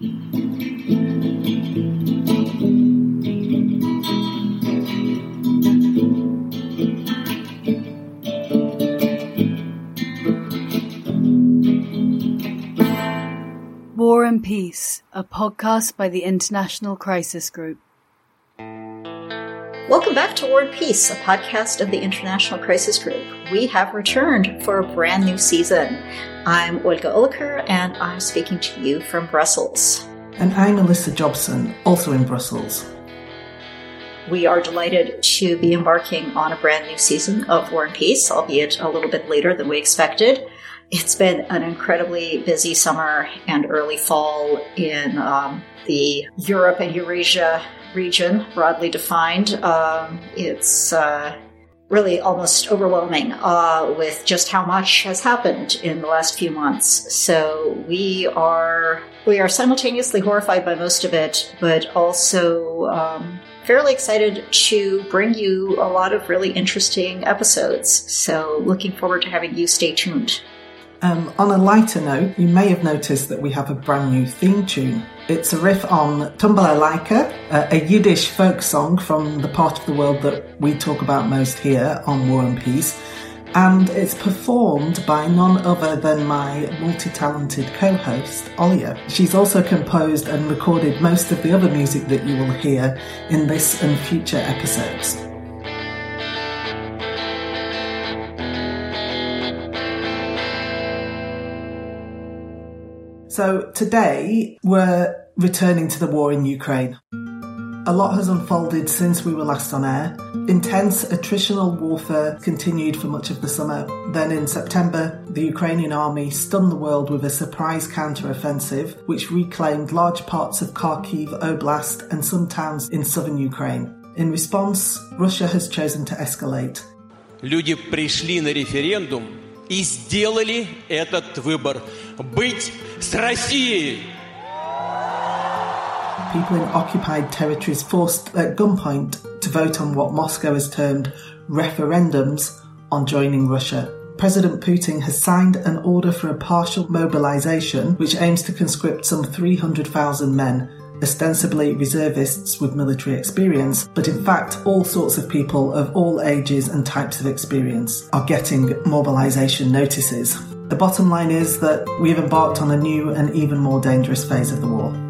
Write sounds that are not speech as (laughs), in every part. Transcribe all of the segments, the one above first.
War and Peace, a podcast by the International Crisis Group. Welcome back to War and Peace, a podcast of the International Crisis Group. We have returned for a brand new season. I'm Olga Oliker, and I'm speaking to you from Brussels. And I'm Elissa Jobson, also in Brussels. We are delighted to be embarking on a brand new season of War and Peace, albeit a little bit later than we expected. It's been an incredibly busy summer and early fall in um, the Europe and Eurasia region, broadly defined. Um, it's uh, really almost overwhelming uh, with just how much has happened in the last few months. So we are we are simultaneously horrified by most of it, but also um, fairly excited to bring you a lot of really interesting episodes. So looking forward to having you stay tuned. Um, on a lighter note, you may have noticed that we have a brand new theme tune. It's a riff on Tumbalalaika, a Yiddish folk song from the part of the world that we talk about most here on War and Peace. And it's performed by none other than my multi talented co host, Olia. She's also composed and recorded most of the other music that you will hear in this and future episodes. So today we're returning to the war in Ukraine. A lot has unfolded since we were last on air. Intense attritional warfare continued for much of the summer. Then in September, the Ukrainian army stunned the world with a surprise counter-offensive, which reclaimed large parts of Kharkiv Oblast and some towns in southern Ukraine. In response, Russia has chosen to escalate. Люди пришли на референдум и сделали этот выбор – быть с Россией. People in occupied territories forced at gunpoint to vote on what Moscow has termed referendums on joining Russia. President Putin has signed an order for a partial mobilization which aims to conscript some 300,000 men ostensibly reservists with military experience, but in fact, all sorts of people of all ages and types of experience are getting mobilisation notices. The bottom line is that we have embarked on a new and even more dangerous phase of the war.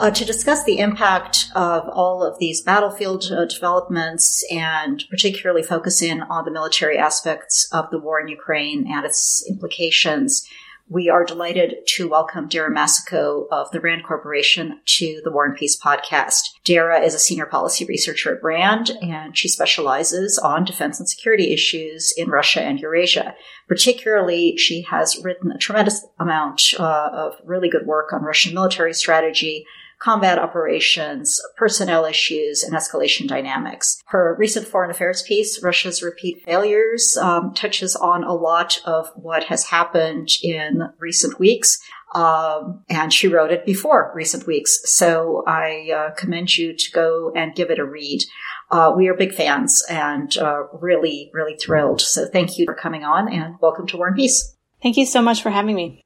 Uh, to discuss the impact of all of these battlefield uh, developments and particularly focus in on the military aspects of the war in Ukraine and its implications, we are delighted to welcome Dara Massicot of the RAND Corporation to the War and Peace podcast. Dara is a senior policy researcher at RAND, and she specializes on defense and security issues in Russia and Eurasia. Particularly, she has written a tremendous amount uh, of really good work on Russian military strategy, combat operations, personnel issues, and escalation dynamics. Her recent foreign affairs piece, Russia's Repeat Failures, um, touches on a lot of what has happened in recent weeks. Um, and she wrote it before recent weeks. So I uh, commend you to go and give it a read. Uh, we are big fans and uh, really, really thrilled. So thank you for coming on and welcome to War and Peace. Thank you so much for having me.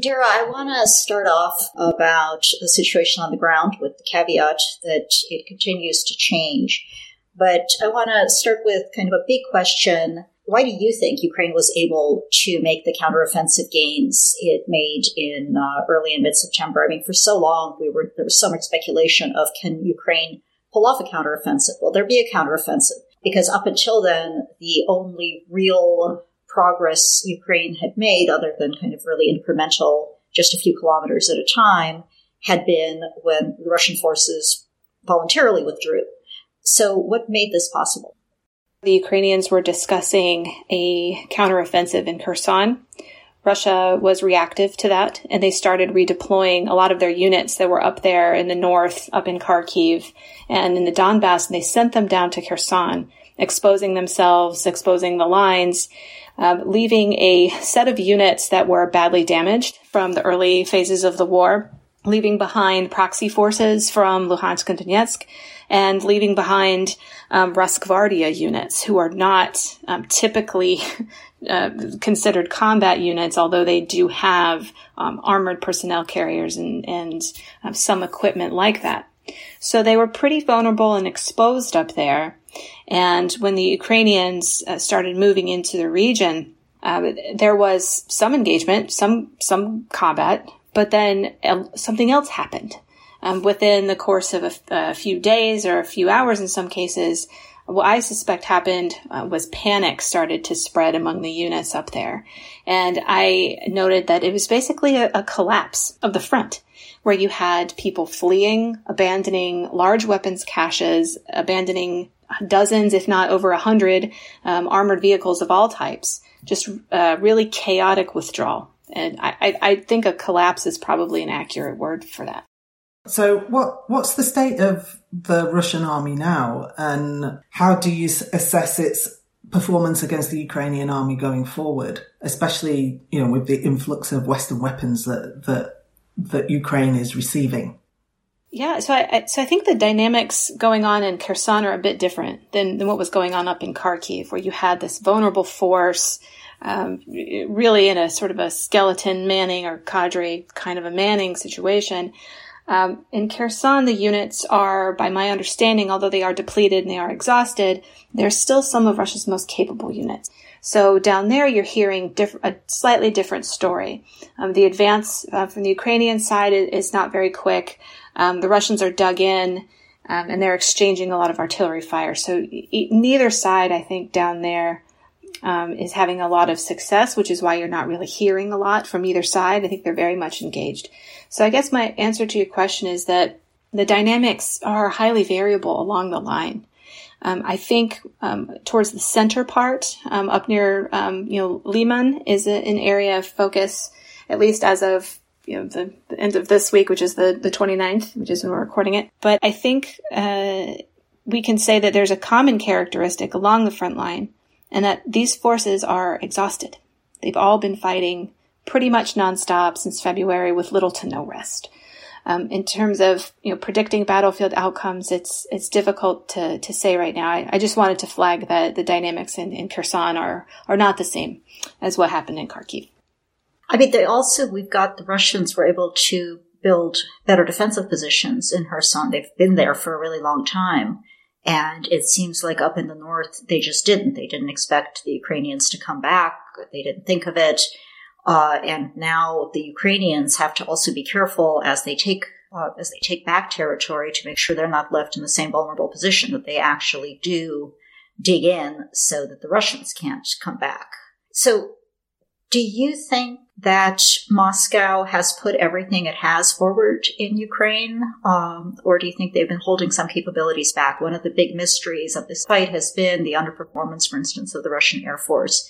Dara, I want to start off about the situation on the ground with the caveat that it continues to change. But I want to start with kind of a big question. Why do you think Ukraine was able to make the counteroffensive gains it made in uh, early and mid September? I mean, for so long, we were there was so much speculation of can Ukraine pull off a counteroffensive? Will there be a counteroffensive? Because up until then, the only real progress Ukraine had made, other than kind of really incremental, just a few kilometers at a time, had been when the Russian forces voluntarily withdrew. So, what made this possible? The Ukrainians were discussing a counteroffensive in Kherson. Russia was reactive to that, and they started redeploying a lot of their units that were up there in the north, up in Kharkiv and in the Donbass, and they sent them down to Kherson, exposing themselves, exposing the lines, um, leaving a set of units that were badly damaged from the early phases of the war leaving behind proxy forces from Luhansk and Donetsk, and leaving behind um, units, who are not um, typically (laughs) uh, considered combat units, although they do have um, armored personnel carriers and, and uh, some equipment like that. So they were pretty vulnerable and exposed up there. And when the Ukrainians uh, started moving into the region, uh, there was some engagement, some some combat, but then something else happened. Um, within the course of a, a, few days or a few hours, in some cases, what I suspect happened uh, was panic started to spread among the units up there, and I noted that it was basically a, a collapse of the front where you had people fleeing, abandoning large weapons caches, abandoning dozens, if not over a hundred, um, armored vehicles of all types. Just uh, really chaotic withdrawal. And I, I, think a collapse is probably an accurate word for that. So, what what's the state of the Russian army now, and how do you assess its performance against the Ukrainian army going forward, especially you know with the influx of Western weapons that that that Ukraine is receiving? Yeah, so I, so I think the dynamics going on in Kherson are a bit different than, than what was going on up in Kharkiv, where you had this vulnerable force, um, really in a sort of a skeleton manning or cadre kind of a manning situation. Um, in Kherson, the units are, by my understanding, although they are depleted and they are exhausted, they're still some of Russia's most capable units. So down there, you're hearing diff- a slightly different story. Um, the advance uh, from the Ukrainian side is, not very quick. Um, the Russians are dug in, um, and they're exchanging a lot of artillery fire. So e- neither side, I think, down there um, is having a lot of success, which is why you're not really hearing a lot from either side. I think they're very much engaged. So I guess my answer to your question is that the dynamics are highly variable along the line. Um, I think um, towards the center part, um, up near um, you know Lyman, is an area of focus, at least as of you know the, the, end of this week, which is the the 29th, which is when we're recording it. But I think uh, we can say that there's a common characteristic along the front line, and that these forces are exhausted. They've all been fighting pretty much nonstop since February with little to no rest. Um, in terms of you know predicting battlefield outcomes, it's it's difficult to to say right now. I, I just wanted to flag that the dynamics in, in Kherson are are not the same as what happened in Kharkiv. I mean, they also we've got the Russians were able to build better defensive positions in Kherson. They've been there for a really long time. And it seems like up in the north, they just didn't. They didn't expect the Ukrainians to come back. They didn't think of it. Uh, and now the Ukrainians have to also be careful as they take uh, as they take back territory to make sure they're not left in the same vulnerable position that they actually do dig in so that the Russians can't come back. So, do you think that Moscow has put everything it has forward in Ukraine, um, or do you think they've been holding some capabilities back? One of the big mysteries of this fight has been the underperformance, for instance, of the Russian Air Force.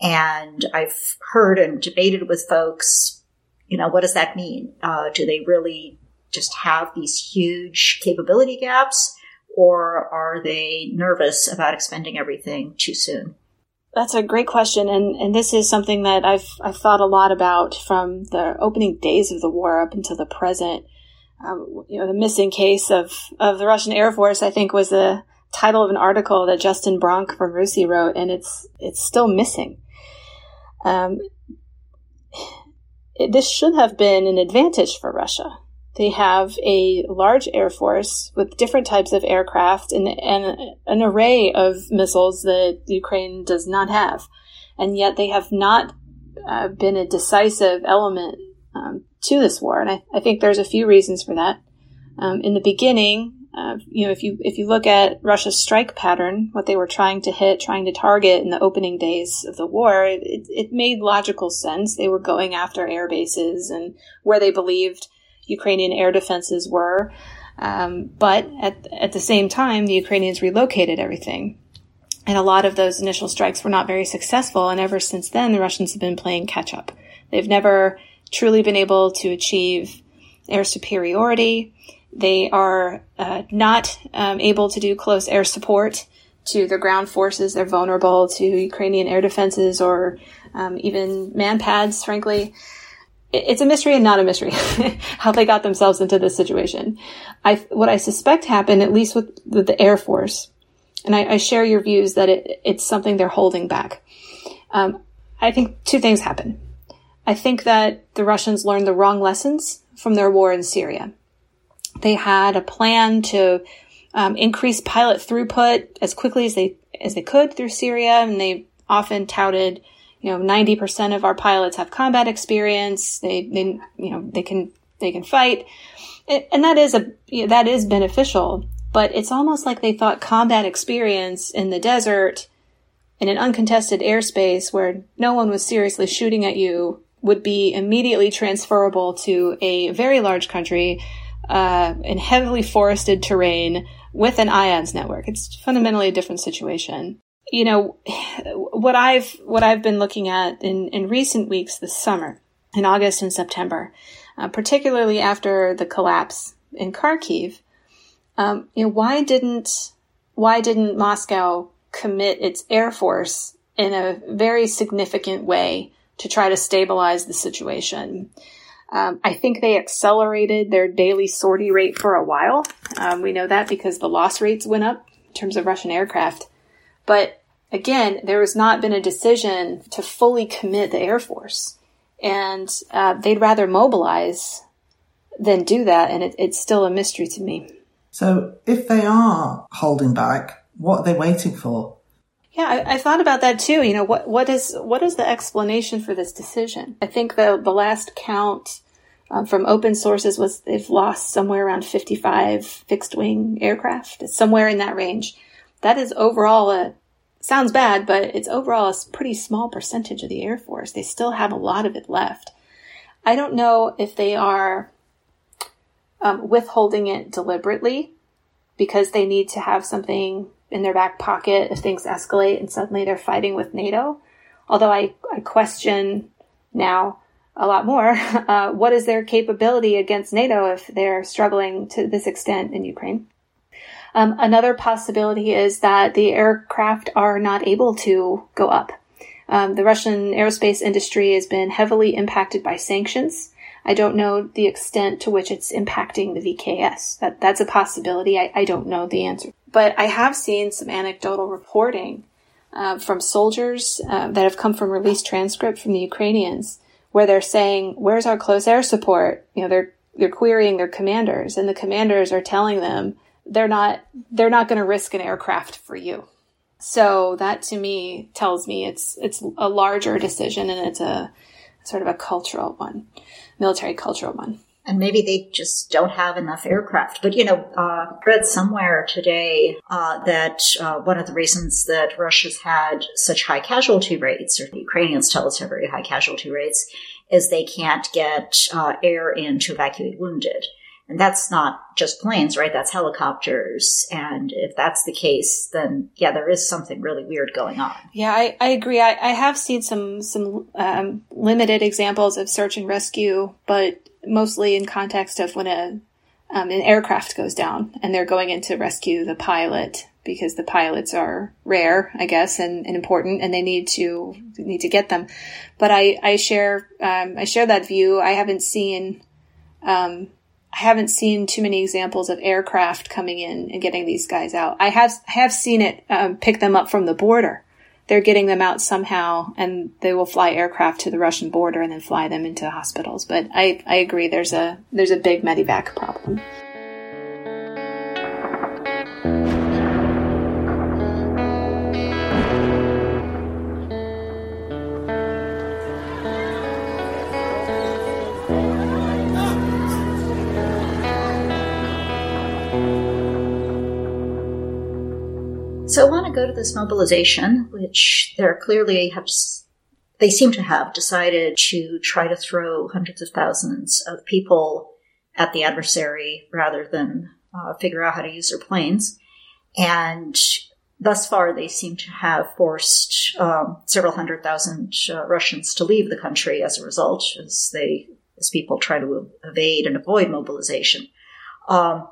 And I've heard and debated with folks, you know, what does that mean? Uh, do they really just have these huge capability gaps or are they nervous about expending everything too soon? That's a great question, and, and this is something that I've I've thought a lot about from the opening days of the war up until the present. Um, you know, the missing case of of the Russian Air Force, I think, was the title of an article that Justin Bronk from RUSI wrote, and it's it's still missing. Um, this should have been an advantage for Russia. They have a large air force with different types of aircraft and, and an array of missiles that Ukraine does not have. And yet they have not uh, been a decisive element um, to this war. And I, I, think there's a few reasons for that. Um, in the beginning, uh, you know, if you if you look at Russia's strike pattern, what they were trying to hit, trying to target in the opening days of the war, it, it made logical sense. They were going after air bases and where they believed Ukrainian air defenses were. Um, but at at the same time, the Ukrainians relocated everything, and a lot of those initial strikes were not very successful. And ever since then, the Russians have been playing catch up. They've never truly been able to achieve air superiority. They are uh, not um, able to do close air support to their ground forces. They're vulnerable to Ukrainian air defenses or um, even MANPADS, frankly. it's a mystery and not a mystery (laughs) how they got themselves into this situation. I, what I suspect happened, at least with, with the Air Force, and I, I share your views that it, it's something they're holding back. Um, I think two things happen. I think that the Russians learned the wrong lessons from their war in Syria. They had a plan to um, increase pilot throughput as quickly as they as they could through Syria, and they often touted, you know, ninety percent of our pilots have combat experience. They, they, you know, they can they can fight, and that is a you know, that is beneficial. But it's almost like they thought combat experience in the desert, in an uncontested airspace where no one was seriously shooting at you, would be immediately transferable to a very large country uh, in heavily forested terrain with an IADS network. It's fundamentally a different situation. You know, (sighs) what I've, what I've been looking at in, in recent weeks this summer, in August and September, uh, particularly after the collapse in Kharkiv, um, you know, why didn't, why didn't Moscow commit its air force in a very significant way to try to stabilize the situation? Um, I think they accelerated their daily sortie rate for a while. Um, we know that because the loss rates went up in terms of Russian aircraft. But again, there has not been a decision to fully commit the Air Force. And uh, they'd rather mobilize than do that. And it, it's still a mystery to me. So if they are holding back, what are they waiting for? Yeah, I, I, thought about that too. You know, what what is what is the explanation for this decision? I think the the last count um, from open sources was they've lost somewhere around 55 fixed wing aircraft. It's somewhere in that range. That is overall a sounds bad, but it's overall a pretty small percentage of the Air Force. They still have a lot of it left. I don't know if they are um, withholding it deliberately because they need to have something in their back pocket if things escalate and suddenly they're fighting with NATO. Although I, I question now a lot more, (laughs) uh, what is their capability against NATO if they're struggling to this extent in Ukraine? Um, another possibility is that the aircraft are not able to go up. Um, the Russian aerospace industry has been heavily impacted by sanctions. I don't know the extent to which it's impacting the VKS. That, that's a possibility. I, I don't know the answer. But I have seen some anecdotal reporting uh, from soldiers uh, that have come from released transcript from the Ukrainians where they're saying, where's our close air support? You know, they're, they're querying their commanders and the commanders are telling them they're not, they're not going to risk an aircraft for you. So that to me tells me it's, it's a larger decision and it's a sort of a cultural one, military cultural one and maybe they just don't have enough aircraft. But you know, uh, read somewhere today uh, that uh, one of the reasons that Russia's had such high casualty rates, or the Ukrainians tell us have very high casualty rates, is they can't get uh, air in to evacuate wounded. And that's not just planes, right? That's helicopters. And if that's the case, then yeah, there is something really weird going on. Yeah, I, I agree. I, I have seen some some um, limited examples of search and rescue, but mostly in context of when a um, an aircraft goes down and they're going in to rescue the pilot because the pilots are rare, I guess, and, and important, and they need to need to get them. But I I share um, I share that view. I haven't seen um, I haven't seen too many examples of aircraft coming in and getting these guys out. I have have seen it um, pick them up from the border they're getting them out somehow and they will fly aircraft to the Russian border and then fly them into hospitals. But I, I agree there's a there's a big medevac problem. So I want to go to this mobilization, they're clearly have, they seem to have decided to try to throw hundreds of thousands of people at the adversary rather than uh, figure out how to use their planes. And thus far, they seem to have forced um, several hundred thousand uh, Russians to leave the country as a result, as they as people try to evade and avoid mobilization. Um,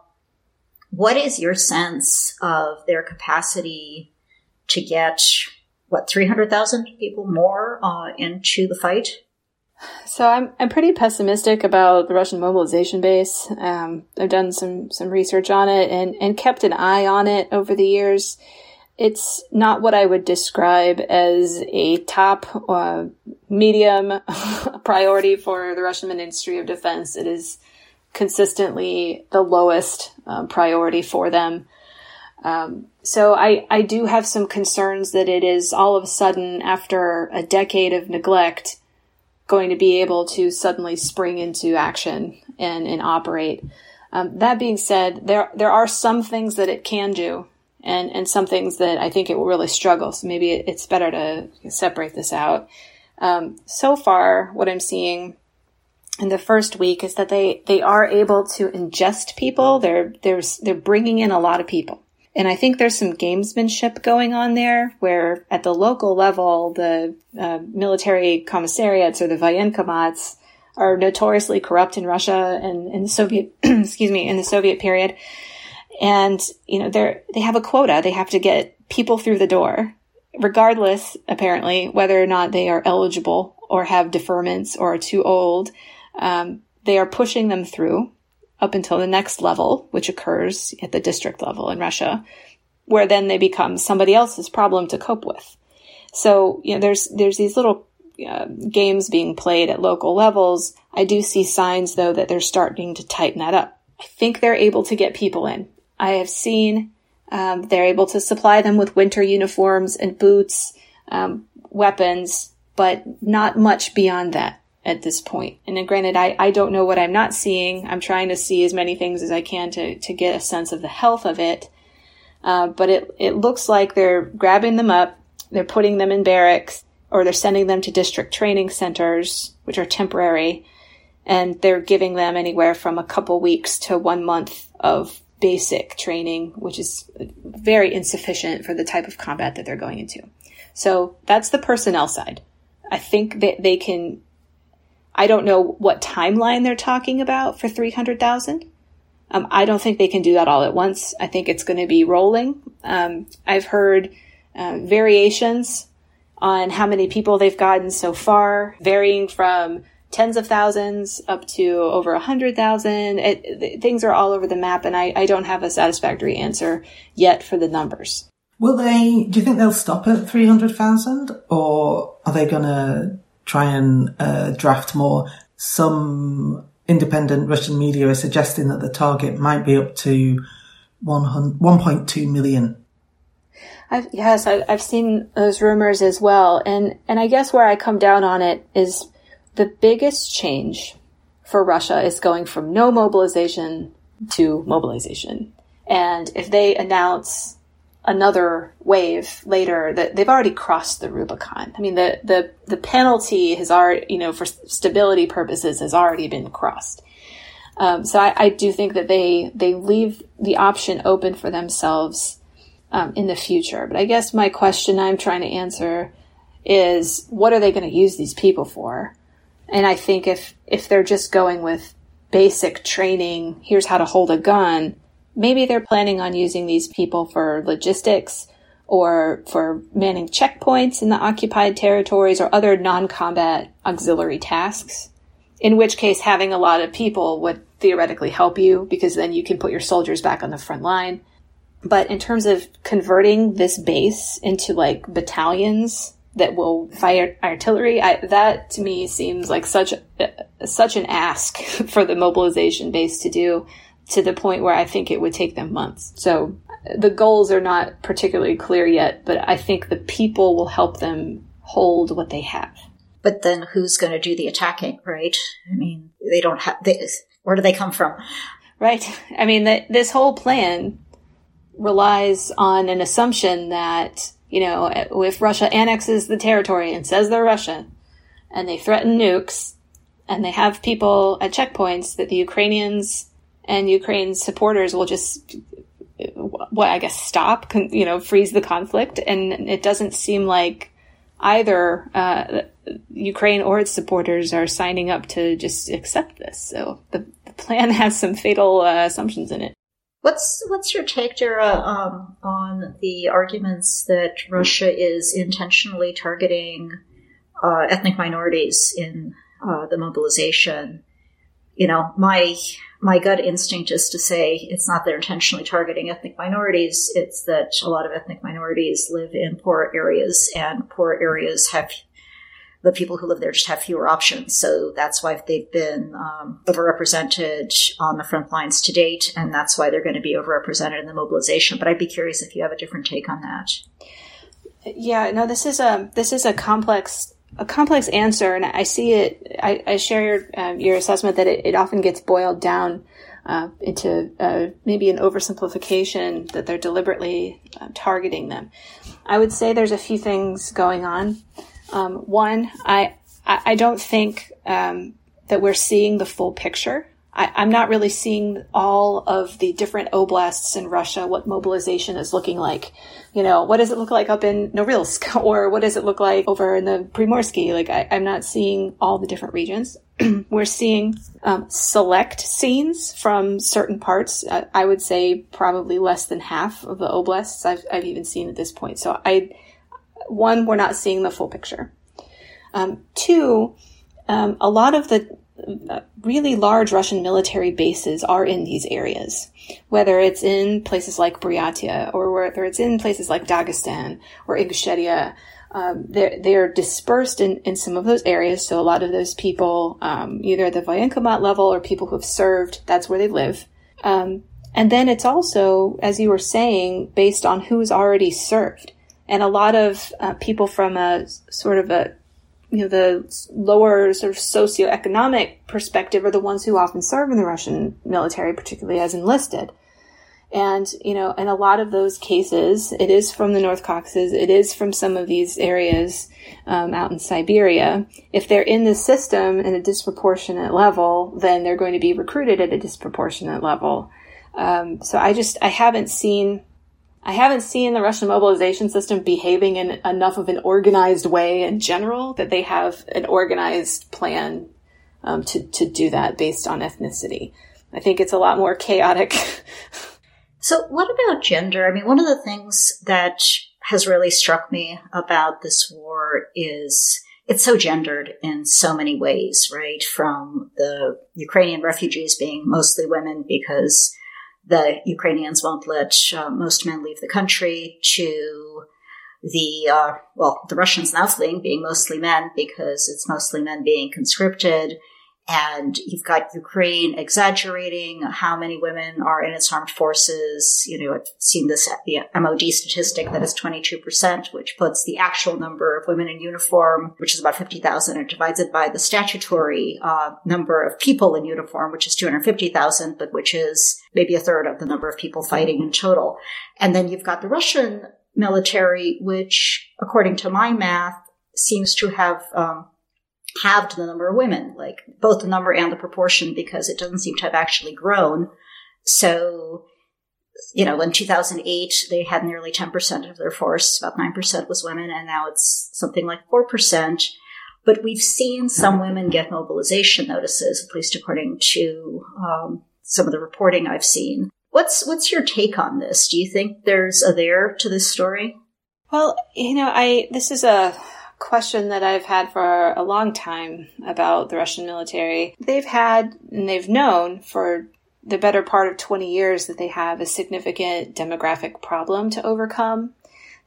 what is your sense of their capacity to get what 300,000 people more uh, into the fight? So I'm I'm pretty pessimistic about the Russian mobilization base. Um, I've done some some research on it and and kept an eye on it over the years. It's not what I would describe as a top uh, medium (laughs) priority for the Russian Ministry of Defense. It is consistently the lowest um, priority for them. Um, so I, I do have some concerns that it is all of a sudden, after a decade of neglect, going to be able to suddenly spring into action and, and operate. Um, that being said, there there are some things that it can do, and and some things that I think it will really struggle. So maybe it, it's better to separate this out. Um, so far, what I'm seeing in the first week is that they they are able to ingest people. They're they're they're bringing in a lot of people. And I think there's some gamesmanship going on there where at the local level, the uh, military commissariats or the voenkomats are notoriously corrupt in Russia and in the Soviet, (clears throat) excuse me, in the Soviet period. And, you know, they're, they have a quota. They have to get people through the door, regardless, apparently, whether or not they are eligible or have deferments or are too old. Um, they are pushing them through up until the next level, which occurs at the district level in Russia, where then they become somebody else's problem to cope with. So, you know, there's, there's these little uh, games being played at local levels. I do see signs though that they're starting to tighten that up. I think they're able to get people in. I have seen um, they're able to supply them with winter uniforms and boots, um, weapons, but not much beyond that at this point. And granted, I, I don't know what I'm not seeing. I'm trying to see as many things as I can to, to get a sense of the health of it. Uh, but it, it looks like they're grabbing them up, they're putting them in barracks, or they're sending them to district training centers, which are temporary, and they're giving them anywhere from a couple weeks to one month of basic training, which is very insufficient for the type of combat that they're going into. So that's the personnel side. I think that they can I don't know what timeline they're talking about for 300,000. Um, I don't think they can do that all at once. I think it's going to be rolling. Um, I've heard uh, variations on how many people they've gotten so far, varying from tens of thousands up to over a hundred thousand. Things are all over the map, and I, I don't have a satisfactory answer yet for the numbers. Will they? Do you think they'll stop at three hundred thousand, or are they going to try and uh, draft more. Some independent Russian media are suggesting that the target might be up to 1.2 million. I've, yes, I, I've seen those rumors as well, and and I guess where I come down on it is the biggest change for Russia is going from no mobilization to mobilization. And if they announce another wave later that they've already crossed the Rubicon. I mean, the, the, the penalty has already, you know, for stability purposes has already been crossed. Um, so I, I, do think that they, they leave the option open for themselves, um, in the future. But I guess my question I'm trying to answer is what are they going to use these people for? And I think if, if they're just going with basic training, here's how to hold a gun, maybe they're planning on using these people for logistics or for manning checkpoints in the occupied territories or other non-combat auxiliary tasks. In which case, having a lot of people would theoretically help you because then you can put your soldiers back on the front line. But in terms of converting this base into like battalions that will fire artillery, I, that to me seems like such such an ask (laughs) for the mobilization base to do to the point where I think it would take them months. So the goals are not particularly clear yet, but I think the people will help them hold what they have. But then who's going to do the attacking, right? I mean, they don't have, they, where do they come from? Right. I mean, the, this whole plan relies on an assumption that, you know, if Russia annexes the territory and says they're Russian and they threaten nukes and they have people at checkpoints that the Ukrainians and Ukraine's supporters will just, what I guess, stop, you know, freeze the conflict. And it doesn't seem like either uh, Ukraine or its supporters are signing up to just accept this. So the, the plan (laughs) has some fatal uh, assumptions in it. What's what's your take, Dara, um, on the arguments that Russia is intentionally targeting uh, ethnic minorities in uh, the mobilization, you know, my my gut instinct is to say it's not they're intentionally targeting ethnic minorities. It's that a lot of ethnic minorities live in poor areas, and poor areas have the people who live there just have fewer options. So that's why they've been um, overrepresented on the front lines to date, and that's why they're going to be overrepresented in the mobilization. But I'd be curious if you have a different take on that. Yeah, no, this is a this is a complex a complex answer, and I see it. I, I share your uh, your assessment that it, it, often gets boiled down uh, into uh, maybe an oversimplification that they're deliberately uh, targeting them. I would say there's a few things going on. Um, one, I I don't think um, that we're seeing the full picture. I, am not really seeing all of the different oblasts in Russia, what mobilization is looking like. You know, what does it look like up in Norilsk (laughs) or what does it look like over in the Primorsky? Like, I, am not seeing all the different regions. (clears throat) We're seeing um, select scenes from certain parts. Uh, I would say probably less than half of the oblasts I've, I've even seen at this point. So I, one, we're not seeing the full picture. Um, two, um, a lot of the really large Russian military bases are in these areas, whether it's in places like Buryatia or whether it's in places like Dagestan or Ingushetia. Um, they're, they're dispersed in, in some of those areas. So a lot of those people, um, either at the Voenkomat level or people who have served, that's where they live. Um, and then it's also, as you were saying, based on who's already served. And a lot of uh, people from a sort of a you know, the lower sort of socioeconomic perspective are the ones who often serve in the Russian military, particularly as enlisted. And, you know, in a lot of those cases, it is from the North Caucasus, it is from some of these areas um, out in Siberia. If they're in the system in a disproportionate level, then they're going to be recruited at a disproportionate level. Um, so I just, I haven't seen I haven't seen the Russian mobilization system behaving in enough of an organized way in general that they have an organized plan um, to, to do that based on ethnicity. I think it's a lot more chaotic. so, what about gender? I mean, one of the things that has really struck me about this war is it's so gendered in so many ways, right? From the Ukrainian refugees being mostly women because the Ukrainians won't let uh, most men leave the country to the, uh, well, the Russians now fleeing being mostly men because it's mostly men being conscripted and you've got Ukraine exaggerating how many women are in its armed forces. You know, I've seen this at the MOD statistic that is 22%, which puts the actual number of women in uniform, which is about 50,000, and divides it by the statutory uh, number of people in uniform, which is 250,000, but which is maybe a third of the number of people fighting in total. And then you've got the Russian military, which, according to my math, seems to have um, halved the number of women, like both the number and the proportion, because it doesn't seem to have actually grown. So, you know, in 2008, they had nearly 10% of their force, about 9% was women, and now it's something like 4%. But we've seen some women get mobilization notices, at least according to um, some of the reporting I've seen. What's what's your take on this? Do you think there's a there to this story? Well, you know, I this is a question that I've had for a long time about the Russian military. They've had and they've known for the better part of 20 years that they have a significant demographic problem to overcome.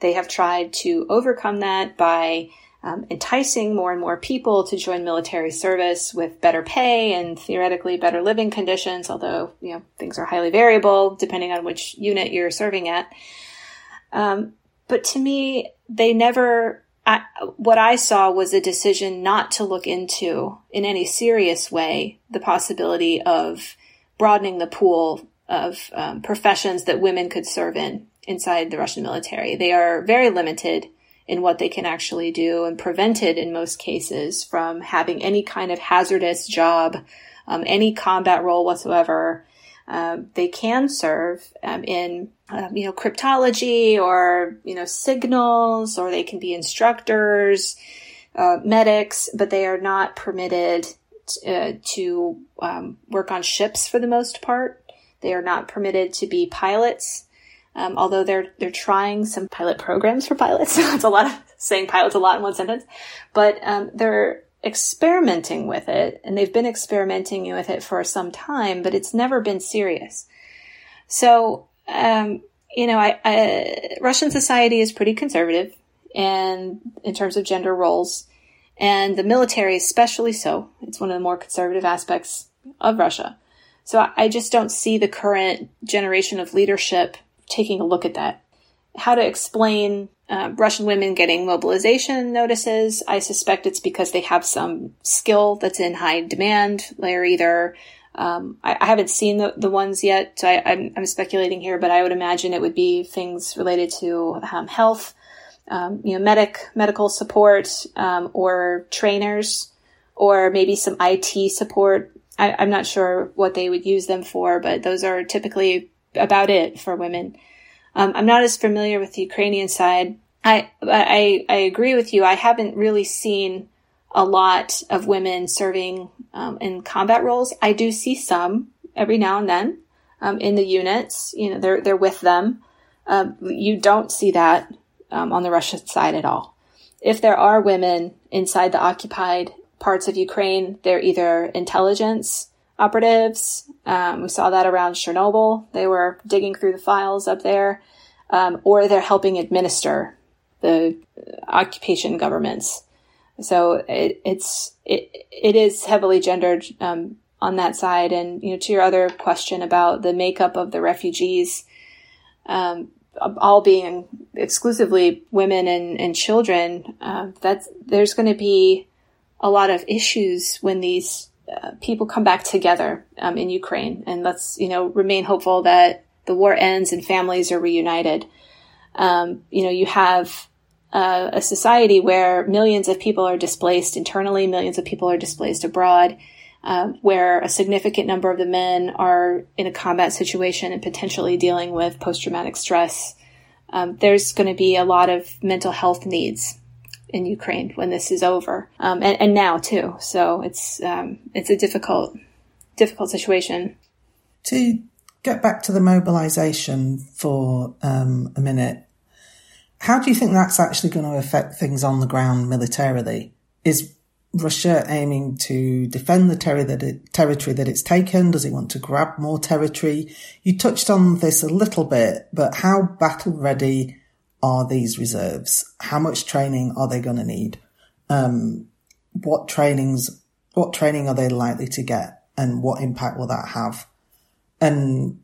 They have tried to overcome that by um, enticing more and more people to join military service with better pay and theoretically better living conditions, although, you know, things are highly variable depending on which unit you're serving at. Um, but to me, they never I, what I saw was a decision not to look into, in any serious way, the possibility of broadening the pool of um, professions that women could serve in inside the Russian military. They are very limited in what they can actually do and prevented in most cases from having any kind of hazardous job, um, any combat role whatsoever. Um, they can serve um, in um, you know cryptology or you know signals or they can be instructors uh, medics but they are not permitted t- uh, to um, work on ships for the most part. They are not permitted to be pilots um, although they're they're trying some pilot programs for pilots. (laughs) It's a lot of saying pilots a lot in one sentence. But they're experimenting with it, and they've been experimenting with it for some time, but it's never been serious. So, um, you know, I, I, Russian society is pretty conservative, and in terms of gender roles, and the military especially so. It's one of the more conservative aspects of Russia. So I, I just don't see the current generation of leadership taking a look at that. How to explain uh, Russian women getting mobilization notices. I suspect it's because they have some skill that's in high demand. They're either, um, I, I, haven't seen the, the ones yet, so I, am speculating here, but I would imagine it would be things related to um, health, um, you know, medic, medical support, um, or trainers, or maybe some IT support. I, I'm not sure what they would use them for, but those are typically about it for women. Um, I'm not as familiar with the Ukrainian side. I, I, I agree with you. I haven't really seen a lot of women serving um, in combat roles. I do see some every now and then um, in the units. You know, they're they're with them. Um, you don't see that um, on the Russian side at all. If there are women inside the occupied parts of Ukraine, they're either intelligence operatives. Um, we saw that around Chernobyl. They were digging through the files up there, um, or they're helping administer the occupation governments. So it, it's it it is heavily gendered um, on that side. And you know, to your other question about the makeup of the refugees, um, all being exclusively women and, and children, uh, that's there's going to be a lot of issues when these uh, people come back together um, in Ukraine, and let's you know remain hopeful that the war ends and families are reunited. Um, you know, you have uh, a society where millions of people are displaced internally, millions of people are displaced abroad, uh, where a significant number of the men are in a combat situation and potentially dealing with post traumatic stress. Um, there's going to be a lot of mental health needs in Ukraine when this is over, um, and, and, now too. So it's um, it's a difficult difficult situation. To get back to the mobilization for um, a minute, how do you think that's actually going to affect things on the ground militarily? Is Russia aiming to defend the ter- that it, territory that it's taken? Does it want to grab more territory? You touched on this a little bit, but how battle ready are these reserves? How much training are they going to need? Um, what trainings, what training are they likely to get and what impact will that have? And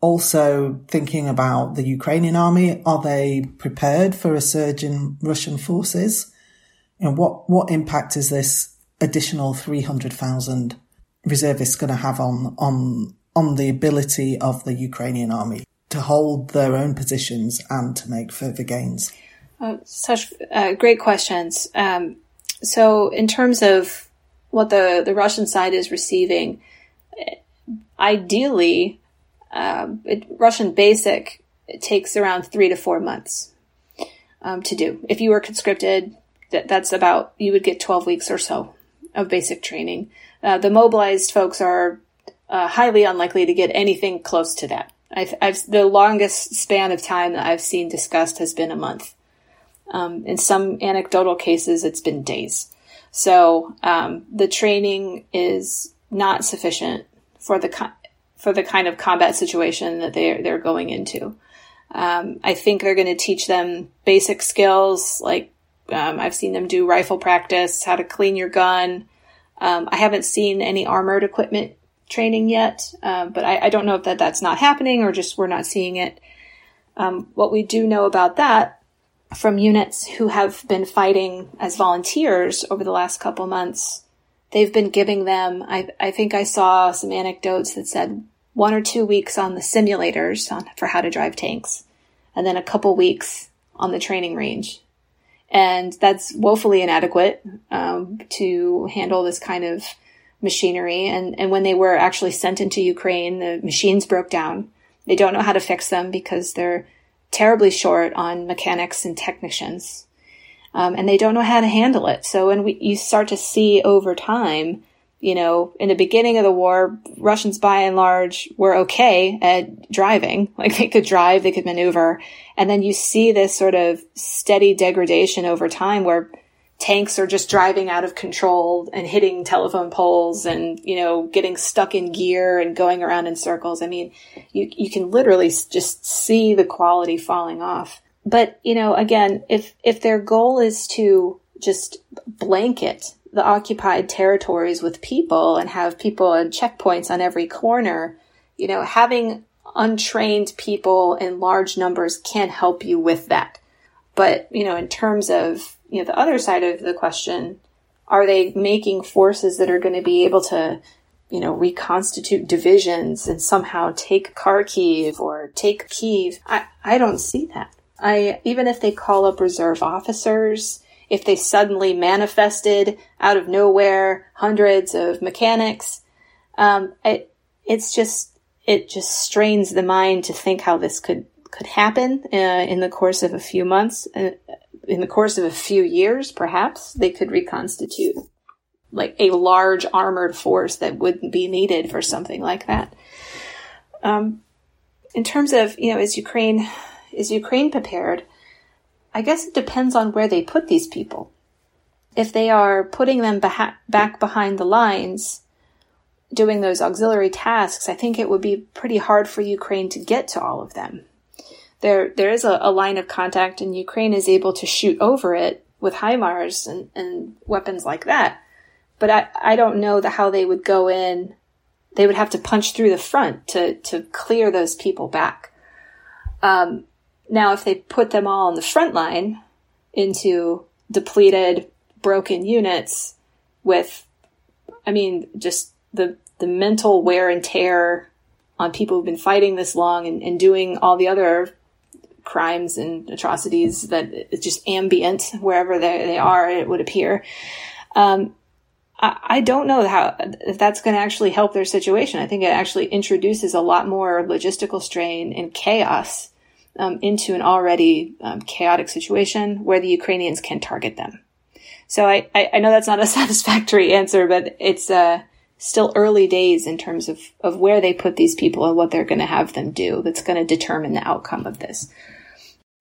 also thinking about the Ukrainian army, are they prepared for a surge in Russian forces? And what, what impact is this additional 300,000 reservists going to have on, on, on the ability of the Ukrainian army? To hold their own positions and to make further gains? Oh, such uh, great questions. Um, so, in terms of what the, the Russian side is receiving, ideally, um, it, Russian basic takes around three to four months um, to do. If you were conscripted, that, that's about you would get twelve weeks or so of basic training. Uh, the mobilized folks are uh, highly unlikely to get anything close to that. I've, I've, the longest span of time that I've seen discussed has been a month. Um, in some anecdotal cases, it's been days. So um, the training is not sufficient for the for the kind of combat situation that they're they're going into. Um, I think they're going to teach them basic skills like um, I've seen them do rifle practice, how to clean your gun. Um, I haven't seen any armored equipment training yet, uh, but I, I, don't know if that that's not happening or just we're not seeing it. Um, what we do know about that from units who have been fighting as volunteers over the last couple months, they've been giving them. I, I think I saw some anecdotes that said one or two weeks on the simulators on, for how to drive tanks, and then a couple weeks on the training range. And that's woefully inadequate um, to handle this kind of machinery. And, and when they were actually sent into Ukraine, the machines broke down. They don't know how to fix them because they're terribly short on mechanics and technicians. Um, and they don't know how to handle it. So when we, you start to see over time, you know, in the beginning of the war, Russians by and large were okay at driving. (laughs) Like they could drive, they could maneuver. And then you see this sort of steady degradation over time where tanks are just driving out of control and hitting telephone poles and, you know, getting stuck in gear and going around in circles. I mean, you, you can literally just see the quality falling off. But, you know, again, if, if their goal is to just blanket the occupied territories with people and have people and checkpoints on every corner, you know, having untrained people in large numbers can help you with that. But, you know, in terms of, you know, the other side of the question, are they making forces that are going to be able to, you know, reconstitute divisions and somehow take Kharkiv or take Kiev? I, I don't see that. I, even if they call up reserve officers, if they suddenly manifested out of nowhere hundreds of mechanics, um, it, it's just, it just strains the mind to think how this could could happen uh, in the course of a few months, uh, in the course of a few years, perhaps they could reconstitute like a large armored force that wouldn't be needed for something like that. Um, in terms of you know, is Ukraine is Ukraine prepared? I guess it depends on where they put these people. If they are putting them beha- back behind the lines, doing those auxiliary tasks, I think it would be pretty hard for Ukraine to get to all of them there there is a, a, line of contact and Ukraine is able to shoot over it with HIMARS and, and weapons like that. But I, I don't know the, how they would go in. They would have to punch through the front to, to clear those people back. Um, now, if they put them all on the front line into depleted, broken units with, I mean, just the, the mental wear and tear on people who've been fighting this long and, and doing all the other crimes and atrocities that it's just ambient wherever they, they are, it would appear. Um, I, don't know how if that's going to actually help their situation. I think it actually introduces a lot more logistical strain and chaos um, into an already um, chaotic situation where the Ukrainians can target them. So I, I, I know that's not a (laughs) satisfactory answer, but it's uh, still early days in terms of, of where they put these people and what they're going to have them do that's going to determine the outcome of this.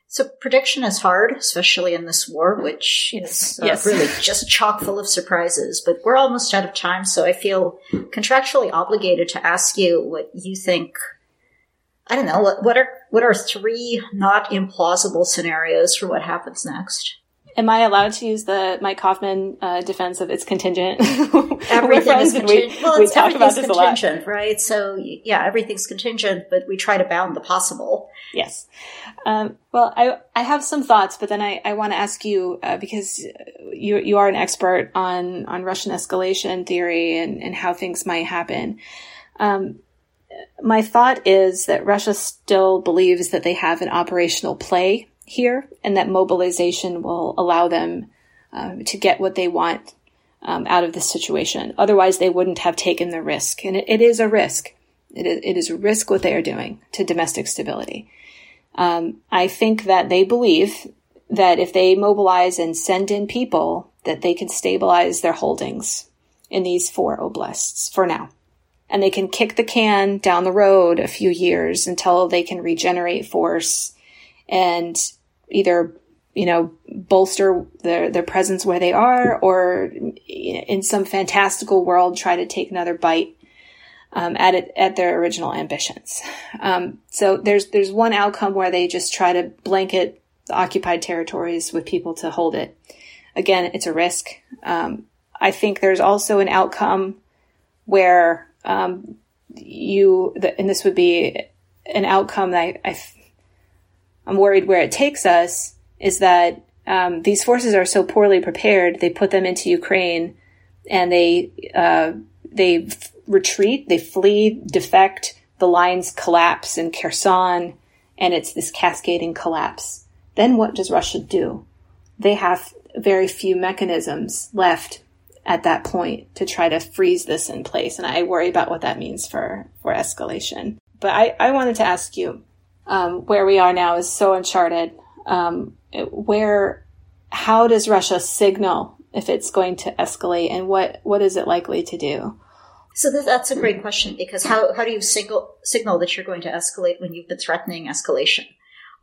So prediction is hard, especially in this war, which is uh, yes. really just chock full of surprises. But we're almost out of time, so I feel contractually obligated to ask you what you think. I don't know what, what are what are three not implausible scenarios for what happens next. Am I allowed to use the Mike Kofman uh, defense of it's contingent? (laughs) everything is contingent. We, well, we talk about this contingent, right? So yeah, everything's contingent, but we try to bound the possible. Yes. Um, well, I I have some thoughts, but then I, I want to ask you uh, because you you are an expert on on Russian escalation theory and and how things might happen. Um, my thought is that Russia still believes that they have an operational play here and that mobilization will allow them um, to get what they want um, out of this situation. Otherwise, they wouldn't have taken the risk. And it, it is a risk. It is, it is a risk what they are doing to domestic stability. Um, I think that they believe that if they mobilize and send in people, that they can stabilize their holdings in these four oblasts for now. And they can kick the can down the road a few years until they can regenerate force and either you know bolster their their presence where they are or in some fantastical world try to take another bite um, at it at their original ambitions. Um, so there's there's one outcome where they just try to blanket the occupied territories with people to hold it. Again it's a risk. Um, i think there's also an outcome where um, you and this would be an outcome that I, I I'm worried where it takes us is that um, these forces are so poorly prepared. They put them into Ukraine, and they uh, they f- retreat, they flee, defect. The lines collapse in Kherson, and it's this cascading collapse. Then what does Russia do? They have very few mechanisms left at that point to try to freeze this in place, and I worry about what that means for for escalation. But I, I wanted to ask you um, where we are now is so uncharted. Um, where, how does Russia signal if it's going to escalate, and what what is it likely to do? So that's a great question because how how do you signal signal that you're going to escalate when you've been threatening escalation?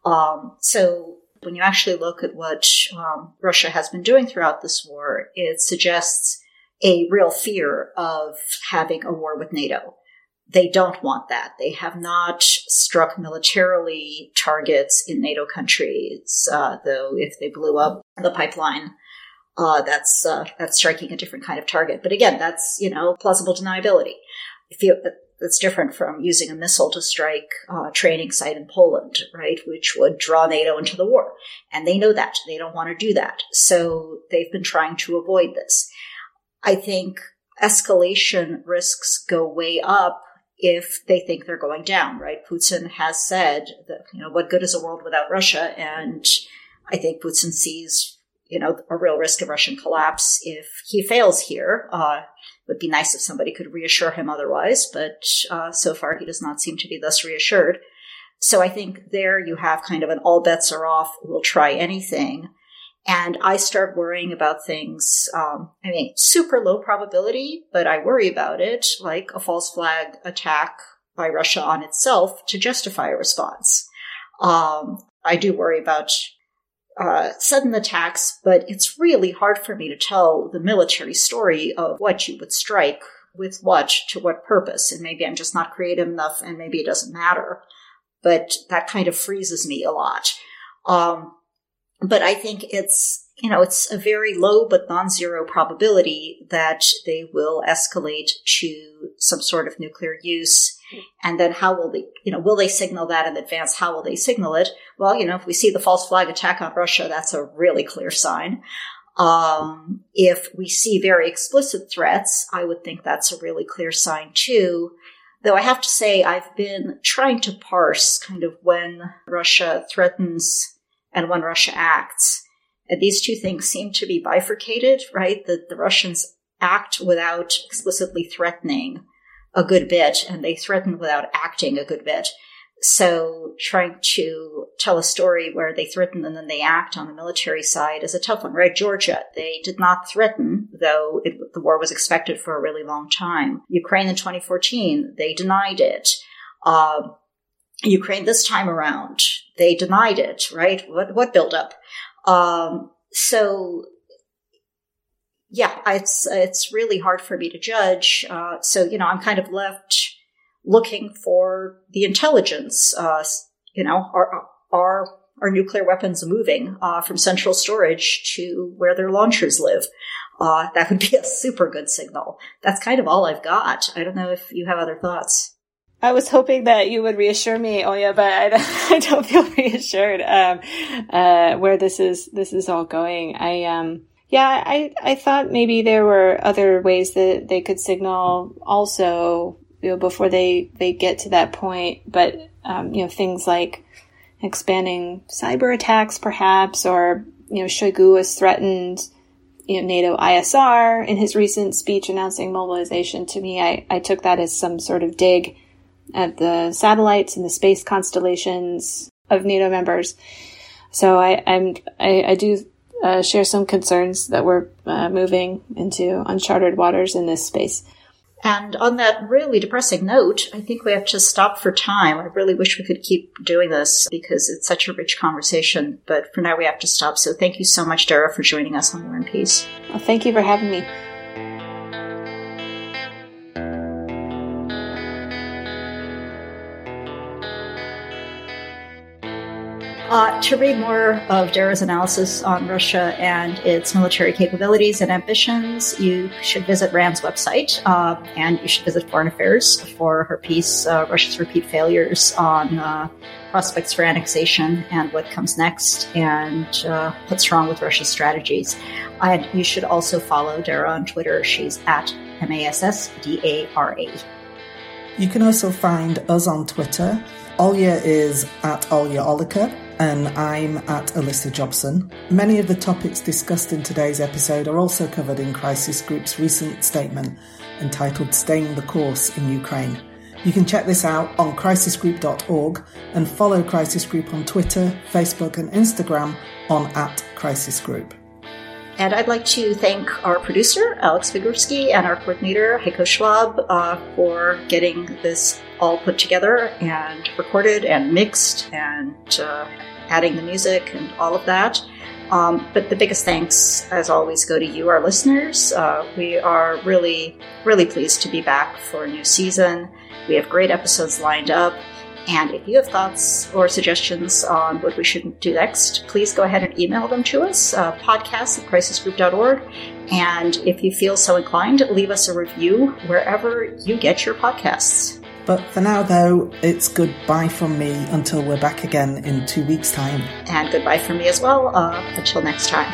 Um, so When you actually look at what um, Russia has been doing throughout this war, it suggests a real fear of having a war with NATO. They don't want that. They have not struck militarily targets in NATO countries, uh, though if they blew up the pipeline, uh, that's uh, that's striking a different kind of target. But again, that's you know plausible deniability. If you, that's different from using a missile to strike a training site in Poland, right? Which would draw NATO into the war, and they know that they don't want to do that. So they've been trying to avoid this. I think escalation risks go way up if they think they're going down, right? Putin has said that, you know, what good is a world without Russia? And I think Putin sees, you know, a real risk of Russian collapse if he fails here. Uh, it would be nice if somebody could reassure him otherwise, but uh, so far he does not seem to be thus reassured. So I think there you have kind of an all bets are off, we'll try anything. And I start worrying about things, um, I mean, super low probability, but I worry about it, like a false flag attack by Russia on itself to justify a response. Um, I do worry about uh, sudden attacks, but it's really hard for me to tell the military story of what you would strike with what to what purpose. And maybe I'm just not creative enough and maybe it doesn't matter. But that kind of freezes me a lot. Um, but I think it's, you know, it's a very low but non-zero probability that they will escalate to some sort of nuclear use. And then how will they, you know, will they signal that in advance? How will they signal it? Well, you know, if we see the false flag attack on Russia, that's a really clear sign. Um, if we see very explicit threats, I would think that's a really clear sign too. Though I have to say, I've been trying to parse kind of when Russia threatens and when Russia acts. And these two things seem to be bifurcated, right? That the Russians act without explicitly threatening a good bit, and they threaten without acting a good bit. So trying to tell a story where they threaten and then they act on the military side is a tough one, right? Georgia, they did not threaten, though it, the war was expected for a really long time. Ukraine in 2014, they denied it. Uh, Ukraine this time around, they denied it, right? What, what buildup? Um, so yeah, it's, it's really hard for me to judge. Uh, so, you know, I'm kind of left looking for the intelligence. Uh, you know, are, are, are nuclear weapons moving, uh, from central storage to where their launchers live? Uh, that would be a super good signal. That's kind of all I've got. I don't know if you have other thoughts. I was hoping that you would reassure me, Olya, but I, (laughs) I don't feel (laughs) reassured um, uh, where this is this is all going. I um, yeah, I I thought maybe there were other ways that they could signal also you know, before they they get to that point, but um, you know things like expanding cyber attacks, perhaps, or you know Shoigu has threatened you know, NATO ISR in his recent speech announcing mobilization. To me, I, I took that as some sort of dig at the satellites and the space constellations of NATO members. So I, I'm, I, I do uh, share some concerns that we're uh, moving into uncharted waters in this space. And on that really depressing note, I think we have to stop for time. I really wish we could keep doing this because it's such a rich conversation. But for now, we have to stop. So thank you so much, Dara, for joining us on War and Peace. Well, thank you for having me. Uh, to read more of Dara's analysis on Russia and its military capabilities and ambitions, you should visit RAND's website, uh, and you should visit Foreign Affairs for her piece, uh, Russia's Repeat Failures, on uh, prospects for annexation and what comes next, and uh, what's wrong with Russia's strategies. And you should also follow Dara on Twitter. She's at M A S S D A R A. You can also find us on Twitter. Olya is at Olya Oliker and I'm at Elissa Jobson. Many of the topics discussed in today's episode are also covered in Crisis Group's recent statement entitled Staying the Course in Ukraine. You can check this out on crisisgroup.org and follow Crisis Group on Twitter, Facebook, and Instagram on at Crisis Group. And I'd like to thank our producer, Alex Figursky, and our coordinator, Heiko Schwab, uh, for getting this all put together and recorded and mixed and uh, adding the music and all of that. Um, but the biggest thanks, as always, go to you, our listeners. Uh, we are really, really pleased to be back for a new season. We have great episodes lined up. And if you have thoughts or suggestions on what we should do next, please go ahead and email them to us, uh, podcast at crisisgroup.org. And if you feel so inclined, leave us a review wherever you get your podcasts. But for now, though, it's goodbye from me until we're back again in two weeks' time. And goodbye from me as well uh, until next time.